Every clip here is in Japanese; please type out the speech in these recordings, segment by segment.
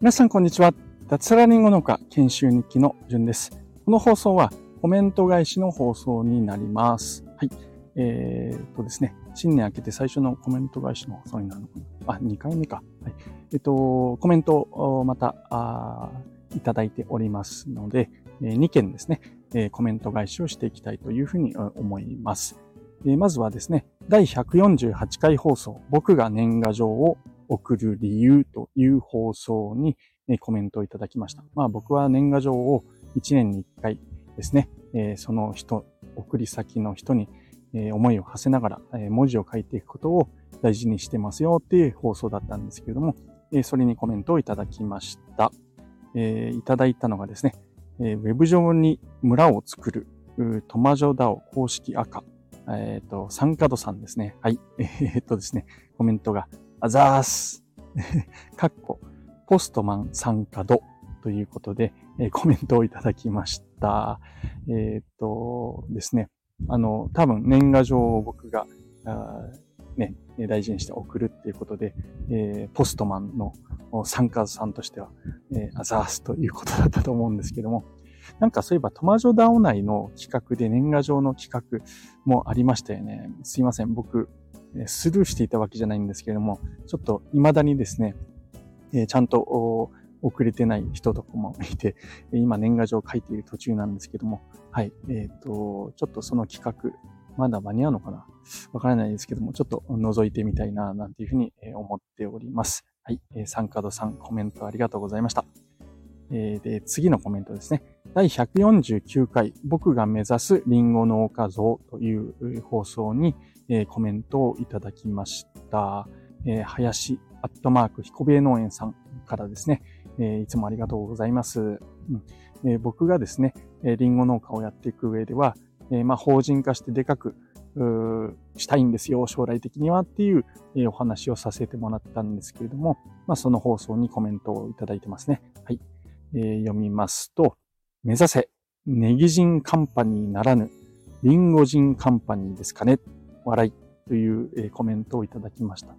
皆さんこんにちは。脱サラリンゴ農家研修日記のじゅんです。この放送はコメント返しの放送になります。はい。えー、っとですね、新年明けて最初のコメント返しの放送になるのかな。あ、2回目か。はい。えっと、コメントをまた、あいただいておりますので、え2件ですね、えコメント返しをしていきたいというふうに思います。えまずはですね、第148回放送、僕が年賀状を送る理由という放送にコメントをいただきました。まあ僕は年賀状を1年に1回ですね、えその人、送り先の人に思いを馳せながら文字を書いていくことを大事にしてますよっていう放送だったんですけれども、それにコメントをいただきました。いただいたのがですね、ウェブ上に村を作るトマジョダオ公式赤、えっ、ー、と、サンカドさんですね。はい。えー、っとですね、コメントが、あざーす。かっこ、ポストマン参加度ということで、えー、コメントをいただきました。え、っとですね、あの、多分年賀状を僕が、ね、大事にして送るっていうことで、えー、ポストマンの参加さんとしては、えー、アザースということだったと思うんですけども、なんかそういえばトマジョダオ内の企画で年賀状の企画もありましたよね。すいません。僕、スルーしていたわけじゃないんですけれども、ちょっと未だにですね、えちゃんと遅れてない人とかもいて、今年賀状を書いている途中なんですけども、はい、えっ、ー、と、ちょっとその企画、まだ間に合うのかな？わからないですけども、ちょっと覗いてみたいな、なんていうふうに思っております。はい、えー、サンカドさん、コメントありがとうございました。えー、で、次のコメントですね。第149回、僕が目指すリンゴ農家像という放送に、えー、コメントをいただきました。えー、林アットマーク彦兵衛農園さんからですね、えー、いつもありがとうございます。うんえー、僕がですね、えー、リンゴ農家をやっていく上では、えー、まあ、法人化してでかくしたいんですよ、将来的にはっていう、えー、お話をさせてもらったんですけれども、まあ、その放送にコメントをいただいてますね。はい。えー、読みますと、目指せ、ネギ人カンパニーならぬ、リンゴ人カンパニーですかね笑いという、コメントをいただきました。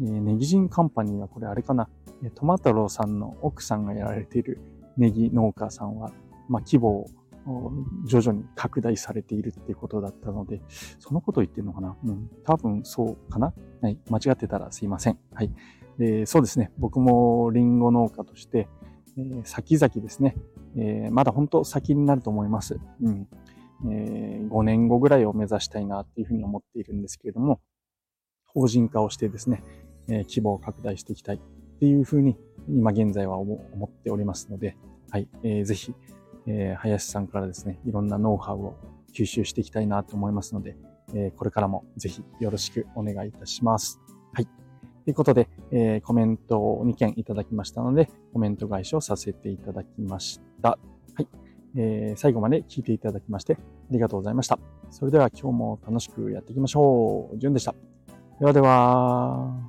ネギ人カンパニーはこれあれかな、トマトローさんの奥さんがやられているネギ農家さんは、まあ、規模を徐々に拡大されているっていうことだったので、そのことを言ってるのかなうん、多分そうかなはい。間違ってたらすいません。はい。えー、そうですね。僕もリンゴ農家として、え、先々ですね、え、まだ本当先になると思います。うん。え、5年後ぐらいを目指したいなっていうふうに思っているんですけれども、法人化をしてですね、え、規模を拡大していきたいっていうふうに今現在は思っておりますので、はい、えー、ぜひ、え、林さんからですね、いろんなノウハウを吸収していきたいなと思いますので、え、これからもぜひよろしくお願いいたします。はい。ということで、えー、コメントを2件いただきましたので、コメント返しをさせていただきました。はい。えー、最後まで聞いていただきまして、ありがとうございました。それでは今日も楽しくやっていきましょう。じゅんでした。ではでは。